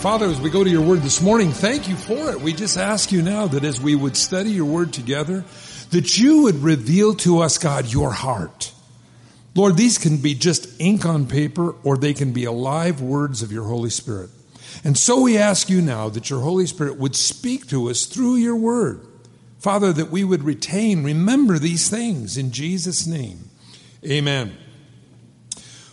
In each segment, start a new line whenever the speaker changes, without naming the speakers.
Father, as we go to your word this morning, thank you for it. We just ask you now that as we would study your word together, that you would reveal to us, God, your heart. Lord, these can be just ink on paper or they can be alive words of your Holy Spirit. And so we ask you now that your Holy Spirit would speak to us through your word. Father, that we would retain, remember these things in Jesus' name. Amen.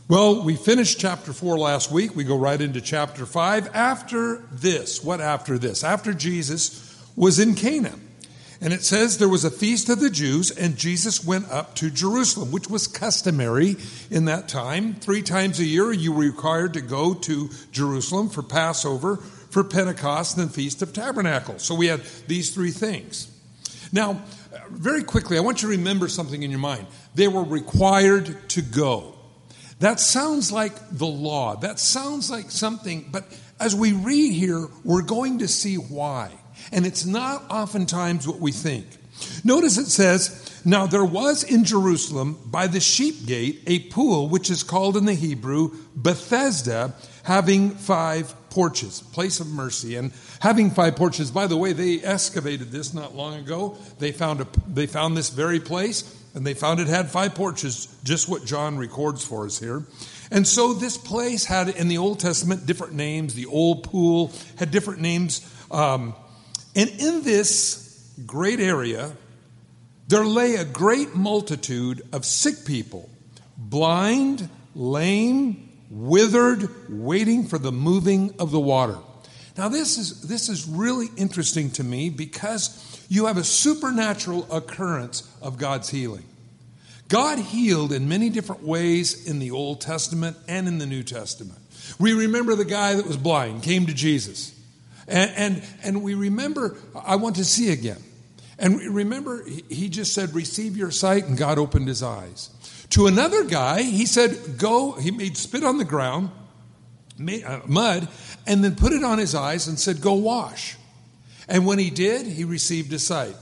Well, we finished chapter 4 last week. We go right into chapter 5. After this, what after this? After Jesus was in Cana. And it says there was a feast of the Jews, and Jesus went up to Jerusalem, which was customary in that time. Three times a year, you were required to go to Jerusalem for Passover, for Pentecost, and Feast of Tabernacles. So we had these three things. Now, very quickly, I want you to remember something in your mind. They were required to go. That sounds like the law. That sounds like something, but as we read here, we're going to see why. And it's not oftentimes what we think. Notice it says, Now there was in Jerusalem by the sheep gate a pool which is called in the Hebrew Bethesda, having five porches, place of mercy. And having five porches, by the way, they excavated this not long ago. They found, a, they found this very place and they found it had five porches, just what John records for us here. And so this place had in the Old Testament different names. The old pool had different names. Um, and in this great area, there lay a great multitude of sick people, blind, lame, withered, waiting for the moving of the water. Now, this is, this is really interesting to me because you have a supernatural occurrence of God's healing. God healed in many different ways in the Old Testament and in the New Testament. We remember the guy that was blind came to Jesus. And, and, and we remember, I want to see again. And remember, he just said, Receive your sight, and God opened his eyes. To another guy, he said, Go, he made spit on the ground, Uh, mud, and then put it on his eyes and said, Go wash. And when he did, he received his sight.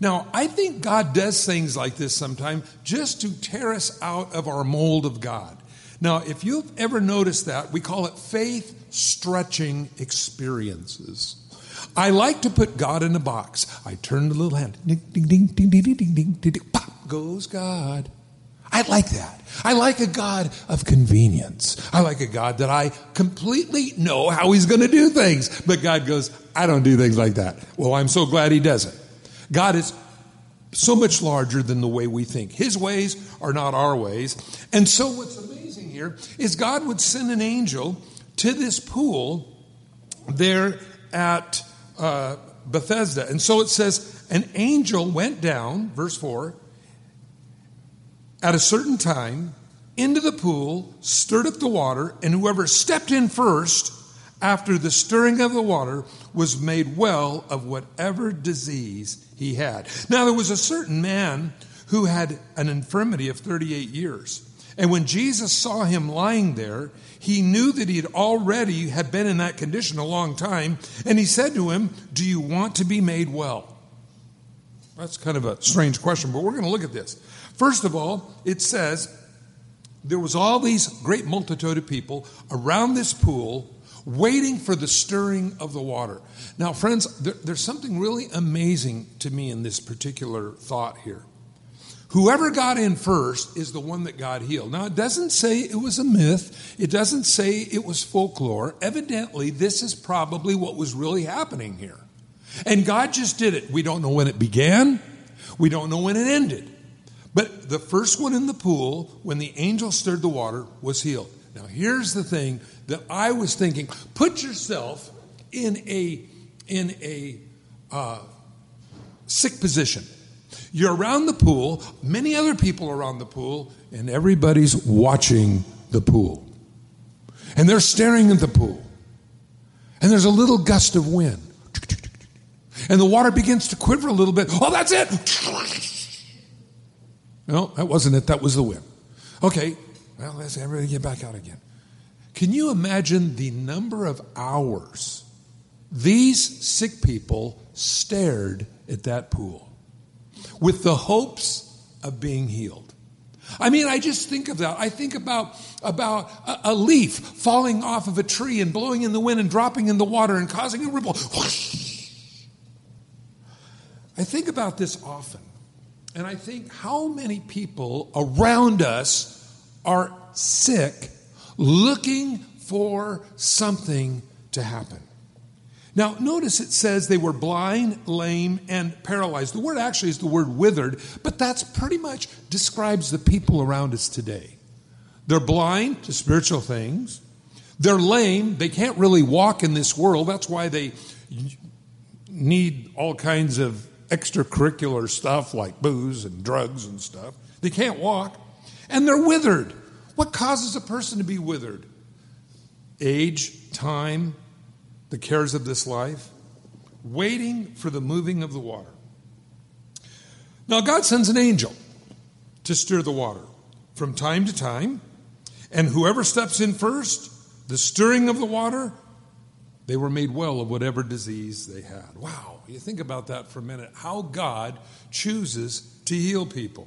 Now, I think God does things like this sometimes just to tear us out of our mold of God. Now, if you've ever noticed that, we call it faith stretching experiences. I like to put God in a box. I turn the little hand, ding, ding, ding, ding, ding, ding, ding, ding, ding, ding, pop goes God. I like that. I like a God of convenience. I like a God that I completely know how He's going to do things. But God goes, I don't do things like that. Well, I'm so glad He doesn't. God is so much larger than the way we think. His ways are not our ways. And so, what's amazing here is God would send an angel to this pool there at uh, Bethesda. And so it says, an angel went down, verse 4, at a certain time into the pool, stirred up the water, and whoever stepped in first after the stirring of the water was made well of whatever disease he had. Now, there was a certain man who had an infirmity of 38 years. And when Jesus saw him lying there, he knew that he had already had been in that condition a long time, and he said to him, "Do you want to be made well?" That's kind of a strange question, but we're going to look at this. First of all, it says there was all these great multitude of people around this pool waiting for the stirring of the water. Now, friends, there, there's something really amazing to me in this particular thought here. Whoever got in first is the one that God healed. Now, it doesn't say it was a myth, it doesn't say it was folklore. Evidently, this is probably what was really happening here. And God just did it. We don't know when it began, we don't know when it ended. But the first one in the pool, when the angel stirred the water, was healed. Now, here's the thing that I was thinking put yourself in a, in a uh, sick position. You're around the pool, many other people are around the pool, and everybody's watching the pool. And they're staring at the pool. And there's a little gust of wind. And the water begins to quiver a little bit. Oh, that's it! No, that wasn't it. That was the wind. Okay, well, let's everybody get back out again. Can you imagine the number of hours these sick people stared at that pool with the hopes of being healed? I mean, I just think of that. I think about, about a, a leaf falling off of a tree and blowing in the wind and dropping in the water and causing a ripple. I think about this often. And I think how many people around us are sick looking for something to happen. Now, notice it says they were blind, lame, and paralyzed. The word actually is the word withered, but that's pretty much describes the people around us today. They're blind to spiritual things. They're lame. They can't really walk in this world. That's why they need all kinds of extracurricular stuff like booze and drugs and stuff. They can't walk. And they're withered. What causes a person to be withered? Age, time, the cares of this life, waiting for the moving of the water. Now, God sends an angel to stir the water from time to time, and whoever steps in first, the stirring of the water, they were made well of whatever disease they had. Wow, you think about that for a minute. How God chooses to heal people.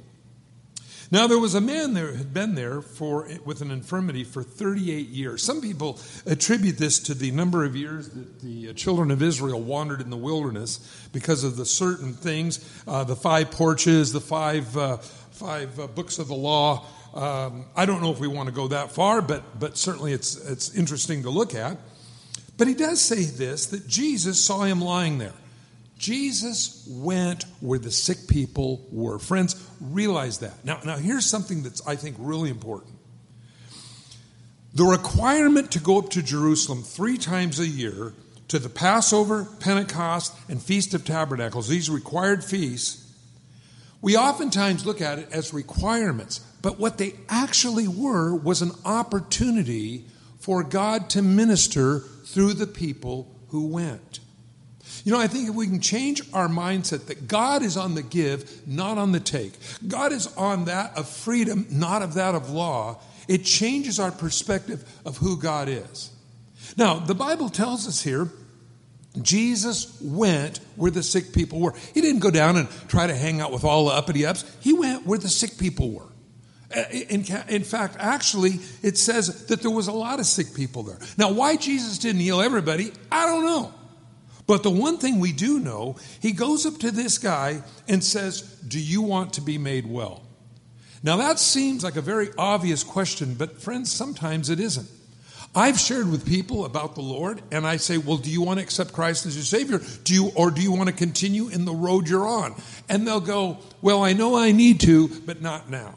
Now there was a man there had been there for with an infirmity for 38 years. Some people attribute this to the number of years that the uh, children of Israel wandered in the wilderness because of the certain things, uh, the five porches, the five uh, five uh, books of the law. Um, I don't know if we want to go that far, but but certainly it's it's interesting to look at. But he does say this that Jesus saw him lying there. Jesus went where the sick people were. Friends, realize that. Now, now here's something that's, I think, really important. The requirement to go up to Jerusalem three times a year to the Passover, Pentecost, and Feast of Tabernacles, these required feasts, we oftentimes look at it as requirements, but what they actually were was an opportunity for God to minister through the people who went. You know, I think if we can change our mindset that God is on the give, not on the take, God is on that of freedom, not of that of law, it changes our perspective of who God is. Now, the Bible tells us here Jesus went where the sick people were. He didn't go down and try to hang out with all the uppity ups, he went where the sick people were. In, in, fact, actually, it says that there was a lot of sick people there. Now, why Jesus didn't heal everybody, I don't know. But the one thing we do know, he goes up to this guy and says, Do you want to be made well? Now, that seems like a very obvious question, but friends, sometimes it isn't. I've shared with people about the Lord, and I say, Well, do you want to accept Christ as your Savior? Do you, or do you want to continue in the road you're on? And they'll go, Well, I know I need to, but not now.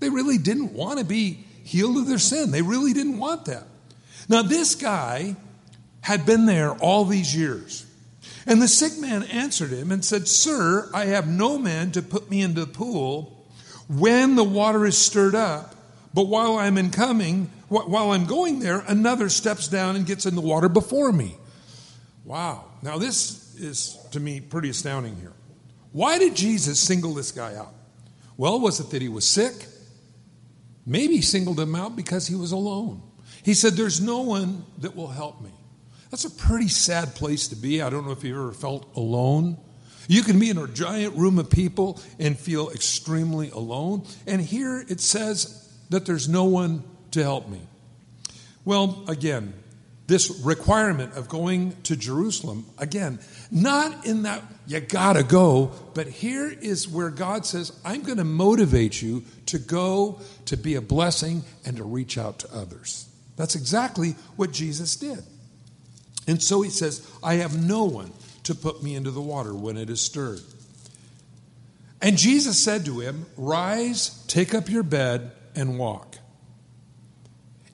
They really didn't want to be healed of their sin. They really didn't want that. Now, this guy had been there all these years. And the sick man answered him and said, Sir, I have no man to put me into the pool when the water is stirred up. But while I'm in coming, while I'm going there, another steps down and gets in the water before me. Wow. Now, this is to me pretty astounding here. Why did Jesus single this guy out? Well, was it that he was sick? Maybe singled him out because he was alone. He said, There's no one that will help me. That's a pretty sad place to be. I don't know if you've ever felt alone. You can be in a giant room of people and feel extremely alone. And here it says that there's no one to help me. Well, again, this requirement of going to Jerusalem, again, not in that you gotta go, but here is where God says, I'm gonna motivate you to go, to be a blessing, and to reach out to others. That's exactly what Jesus did. And so he says, I have no one to put me into the water when it is stirred. And Jesus said to him, Rise, take up your bed, and walk.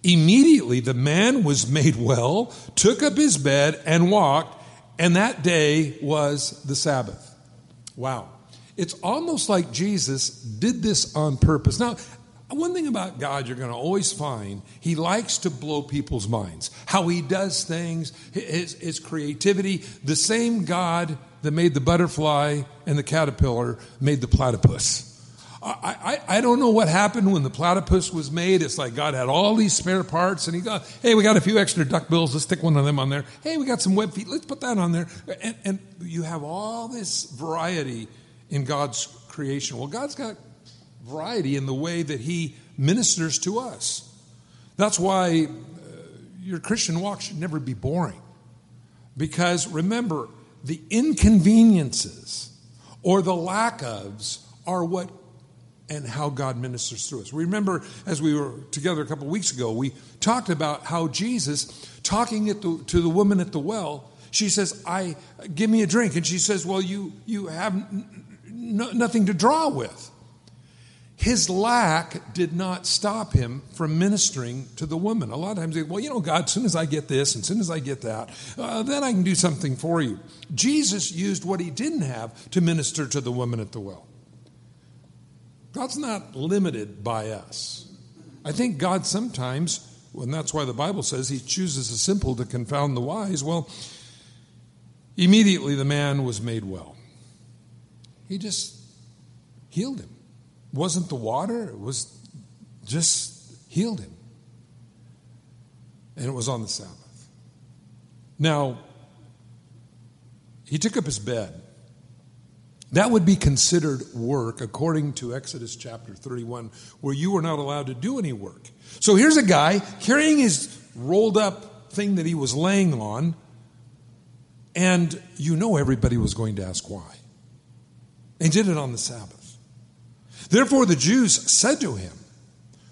Immediately the man was made well, took up his bed, and walked, and that day was the Sabbath. Wow. It's almost like Jesus did this on purpose. Now, one thing about God you're going to always find, He likes to blow people's minds. How He does things, His, his creativity. The same God that made the butterfly and the caterpillar made the platypus. I, I, I, don't know what happened when the platypus was made. It's like God had all these spare parts, and He got, hey, we got a few extra duck bills. Let's stick one of them on there. Hey, we got some web feet. Let's put that on there. And, and you have all this variety in God's creation. Well, God's got variety in the way that He ministers to us. That's why uh, your Christian walk should never be boring. Because remember, the inconveniences or the lack ofs are what and how God ministers through us. Remember, as we were together a couple weeks ago, we talked about how Jesus, talking the, to the woman at the well, she says, "I give me a drink," and she says, "Well, you you have n- n- nothing to draw with." His lack did not stop him from ministering to the woman. A lot of times, they, well, you know, God, as soon as I get this and as soon as I get that, uh, then I can do something for you. Jesus used what he didn't have to minister to the woman at the well. God's not limited by us. I think God sometimes, and that's why the Bible says he chooses the simple to confound the wise. Well, immediately the man was made well. He just healed him. It wasn't the water, it was just healed him. And it was on the Sabbath. Now, he took up his bed that would be considered work according to Exodus chapter 31, where you were not allowed to do any work. So here's a guy carrying his rolled up thing that he was laying on, and you know everybody was going to ask why. He did it on the Sabbath. Therefore, the Jews said to him,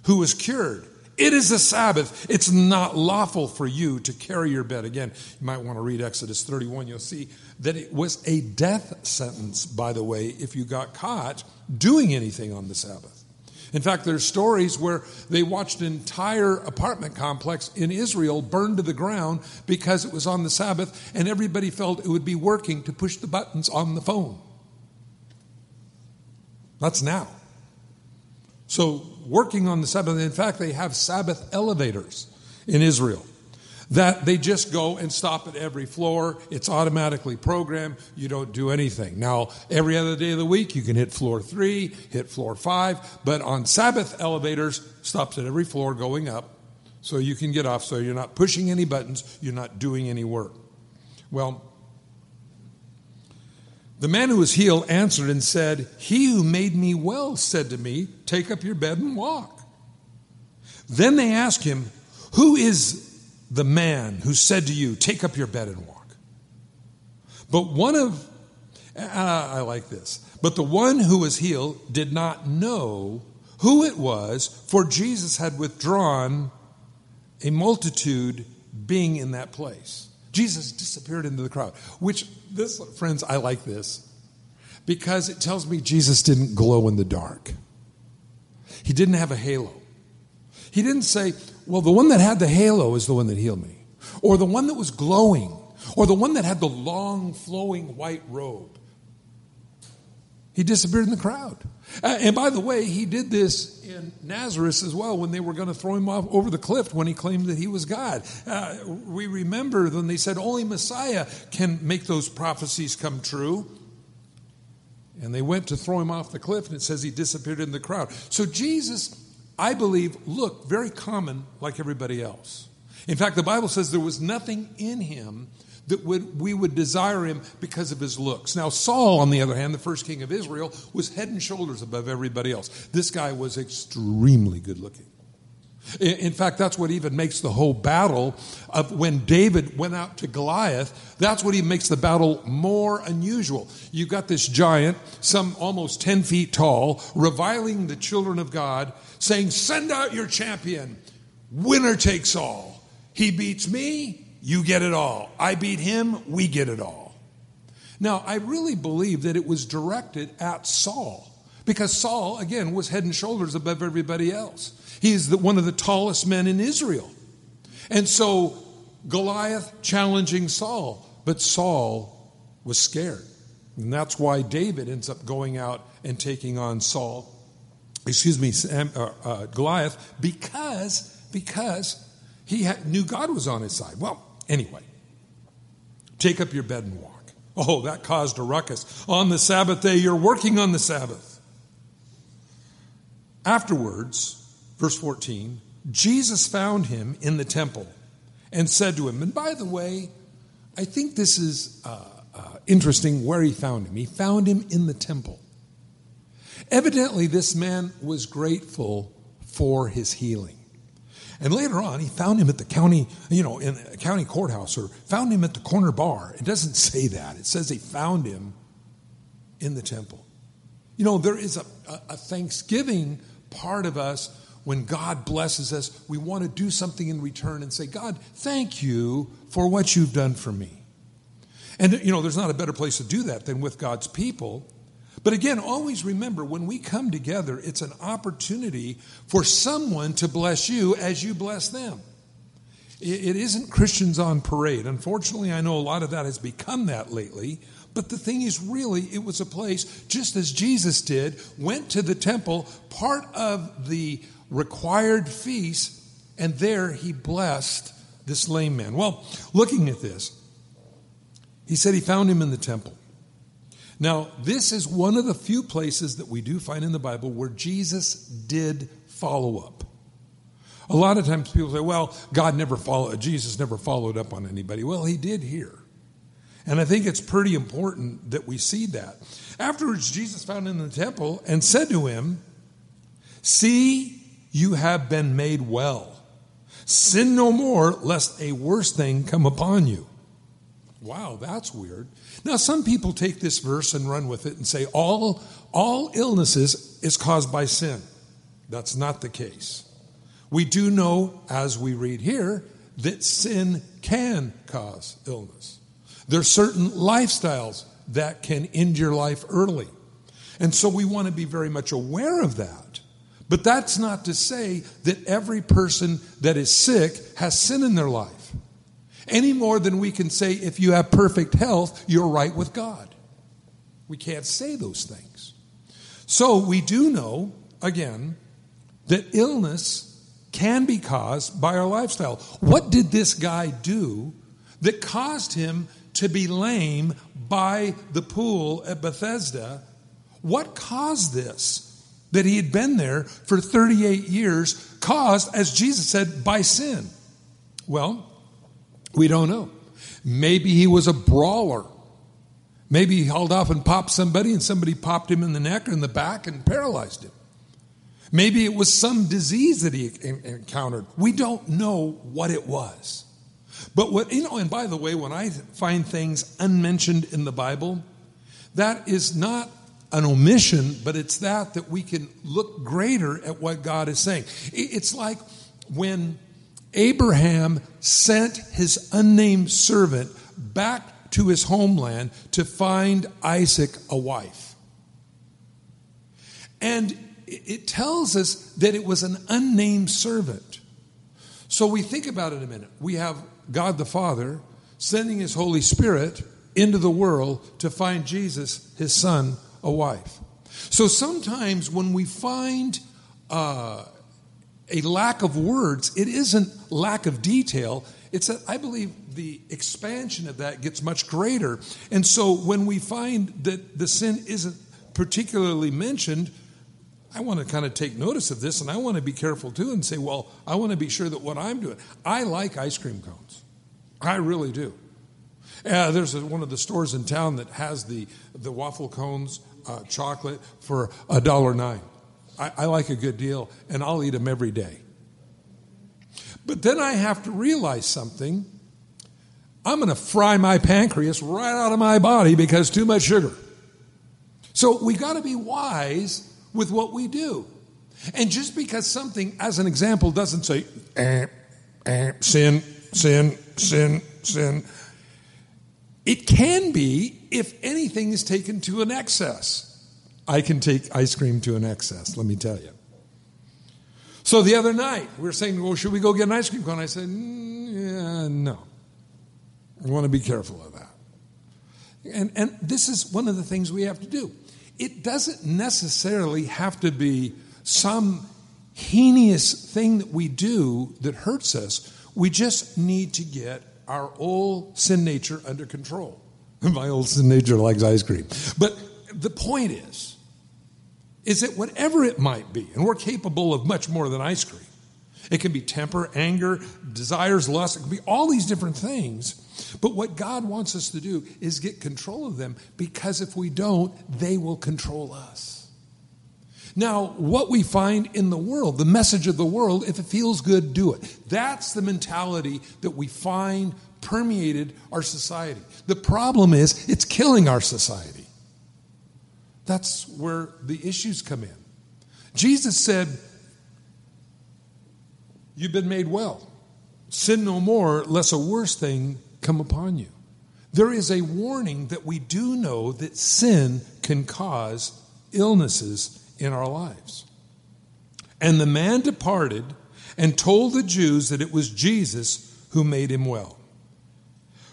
who was cured, it is the Sabbath. It's not lawful for you to carry your bed. Again, you might want to read Exodus 31. You'll see that it was a death sentence, by the way, if you got caught doing anything on the Sabbath. In fact, there's stories where they watched an entire apartment complex in Israel burn to the ground because it was on the Sabbath and everybody felt it would be working to push the buttons on the phone. That's now. So, working on the Sabbath, in fact, they have Sabbath elevators in Israel that they just go and stop at every floor. It's automatically programmed. You don't do anything. Now, every other day of the week, you can hit floor three, hit floor five, but on Sabbath elevators, stops at every floor going up so you can get off. So you're not pushing any buttons, you're not doing any work. Well, the man who was healed answered and said, He who made me well said to me, Take up your bed and walk. Then they asked him, Who is the man who said to you, Take up your bed and walk? But one of, uh, I like this, but the one who was healed did not know who it was, for Jesus had withdrawn a multitude being in that place. Jesus disappeared into the crowd, which, this, friends, I like this because it tells me Jesus didn't glow in the dark. He didn't have a halo. He didn't say, well, the one that had the halo is the one that healed me, or the one that was glowing, or the one that had the long flowing white robe. He disappeared in the crowd. Uh, and by the way, he did this in Nazareth as well when they were going to throw him off over the cliff when he claimed that he was God. Uh, we remember when they said only Messiah can make those prophecies come true. And they went to throw him off the cliff, and it says he disappeared in the crowd. So Jesus, I believe, looked very common like everybody else. In fact, the Bible says there was nothing in him that would, we would desire him because of his looks. Now, Saul, on the other hand, the first king of Israel, was head and shoulders above everybody else. This guy was extremely good looking. In fact, that's what even makes the whole battle of when David went out to Goliath, that's what even makes the battle more unusual. You've got this giant, some almost 10 feet tall, reviling the children of God, saying, Send out your champion. Winner takes all. He beats me, you get it all. I beat him, we get it all. Now, I really believe that it was directed at Saul because Saul, again, was head and shoulders above everybody else. He's the, one of the tallest men in Israel. And so Goliath challenging Saul, but Saul was scared. And that's why David ends up going out and taking on Saul, excuse me, Sam, uh, uh, Goliath, because, because he had, knew God was on his side. Well, anyway, take up your bed and walk. Oh, that caused a ruckus. On the Sabbath day, you're working on the Sabbath. Afterwards, verse 14, Jesus found him in the temple and said to him, and by the way, I think this is uh, uh, interesting where he found him. He found him in the temple. Evidently, this man was grateful for his healing. And later on, he found him at the county, you know, in a county courthouse or found him at the corner bar. It doesn't say that. It says he found him in the temple. You know, there is a, a, a thanksgiving part of us when God blesses us. We want to do something in return and say, God, thank you for what you've done for me. And, you know, there's not a better place to do that than with God's people. But again, always remember when we come together, it's an opportunity for someone to bless you as you bless them. It isn't Christians on parade. Unfortunately, I know a lot of that has become that lately. But the thing is, really, it was a place, just as Jesus did, went to the temple, part of the required feast, and there he blessed this lame man. Well, looking at this, he said he found him in the temple. Now, this is one of the few places that we do find in the Bible where Jesus did follow up. A lot of times people say, well, God never followed, Jesus never followed up on anybody. Well, he did here. And I think it's pretty important that we see that. Afterwards, Jesus found him in the temple and said to him, See, you have been made well. Sin no more, lest a worse thing come upon you. Wow, that's weird. Now, some people take this verse and run with it and say all, all illnesses is caused by sin. That's not the case. We do know, as we read here, that sin can cause illness. There are certain lifestyles that can end your life early. And so we want to be very much aware of that. But that's not to say that every person that is sick has sin in their life any more than we can say if you have perfect health, you're right with God. We can't say those things. So we do know, again, that illness can be caused by our lifestyle. What did this guy do that caused him to be lame by the pool at Bethesda? What caused this? That he had been there for 38 years, caused, as Jesus said, by sin. Well, we don't know. Maybe he was a brawler. Maybe he hauled off and popped somebody and somebody popped him in the neck or in the back and paralyzed him. Maybe it was some disease that he encountered. We don't know what it was. But what, you know, and by the way, when I find things unmentioned in the Bible, that is not an omission, but it's that that we can look greater at what God is saying. It's like when Abraham sent his unnamed servant back to his homeland to find Isaac a wife. And it tells us that it was an unnamed servant. So we think about it a minute. We have God the Father sending his Holy Spirit into the world to find Jesus, his son, a wife. So sometimes when we find uh, a lack of words, it isn't lack of detail. It's that I believe the expansion of that gets much greater. And so when we find that the sin isn't particularly mentioned, I want to kind of take notice of this and I want to be careful too and say, well, I want to be sure that what I'm doing, I like ice cream cones. I really do. Uh, there's a, one of the stores in town that has the, the waffle cones, uh, chocolate for a dollar nine. I, I like a good deal, and I'll eat them every day. But then I have to realize something. I'm going to fry my pancreas right out of my body because too much sugar. So we got to be wise with what we do. And just because something, as an example, doesn't say eh, eh, sin, sin, sin, sin, it can be if anything is taken to an excess. I can take ice cream to an excess, let me tell you. So the other night, we were saying, well, should we go get an ice cream cone? I said, mm, yeah, no. I want to be careful of that. And, and this is one of the things we have to do. It doesn't necessarily have to be some heinous thing that we do that hurts us. We just need to get our old sin nature under control. My old sin nature likes ice cream. But the point is, is that whatever it might be, and we're capable of much more than ice cream. It can be temper, anger, desires, lust. It can be all these different things. But what God wants us to do is get control of them because if we don't, they will control us. Now, what we find in the world, the message of the world, if it feels good, do it. That's the mentality that we find permeated our society. The problem is it's killing our society. That's where the issues come in. Jesus said, You've been made well. Sin no more, lest a worse thing come upon you. There is a warning that we do know that sin can cause illnesses in our lives. And the man departed and told the Jews that it was Jesus who made him well.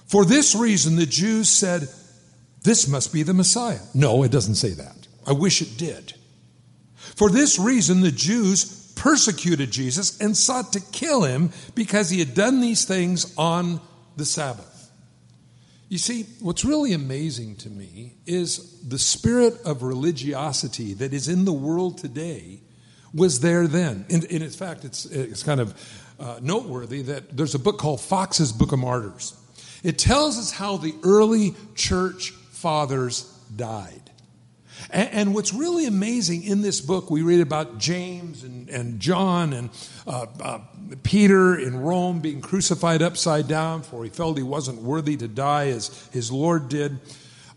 For this reason, the Jews said, This must be the Messiah. No, it doesn't say that. I wish it did. For this reason, the Jews persecuted Jesus and sought to kill him because he had done these things on the Sabbath. You see, what's really amazing to me is the spirit of religiosity that is in the world today was there then. And, in fact, it's, it's kind of uh, noteworthy that there's a book called Fox's Book of Martyrs. It tells us how the early church fathers died. And, and, what's really amazing in this book, we read about James and, and John and uh, uh, Peter in Rome being crucified upside down, for he felt he wasn't worthy to die as his Lord did.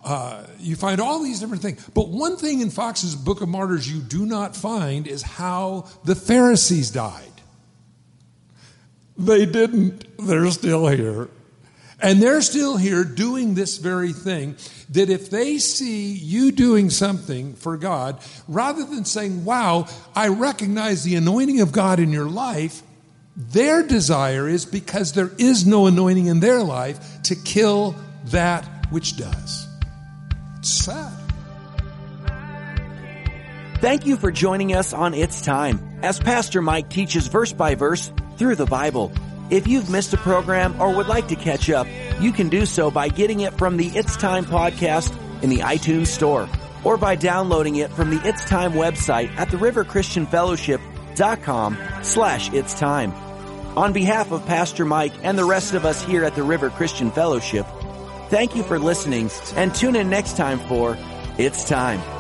Uh, you find all these different things. But one thing in Fox's Book of Martyrs you do not find is how the Pharisees died. They didn't. They're still here. And they're still here doing this very thing. That if they see you doing something for God, rather than saying, Wow, I recognize the anointing of God in your life, their desire is because there is no anointing in their life to kill that which does. It's sad.
Thank you for joining us on It's Time as Pastor Mike teaches verse by verse through the Bible. If you've missed a program or would like to catch up, you can do so by getting it from the It's Time podcast in the iTunes store or by downloading it from the It's Time website at the riverchristianfellowship.com slash It's Time. On behalf of Pastor Mike and the rest of us here at the River Christian Fellowship, thank you for listening and tune in next time for It's Time.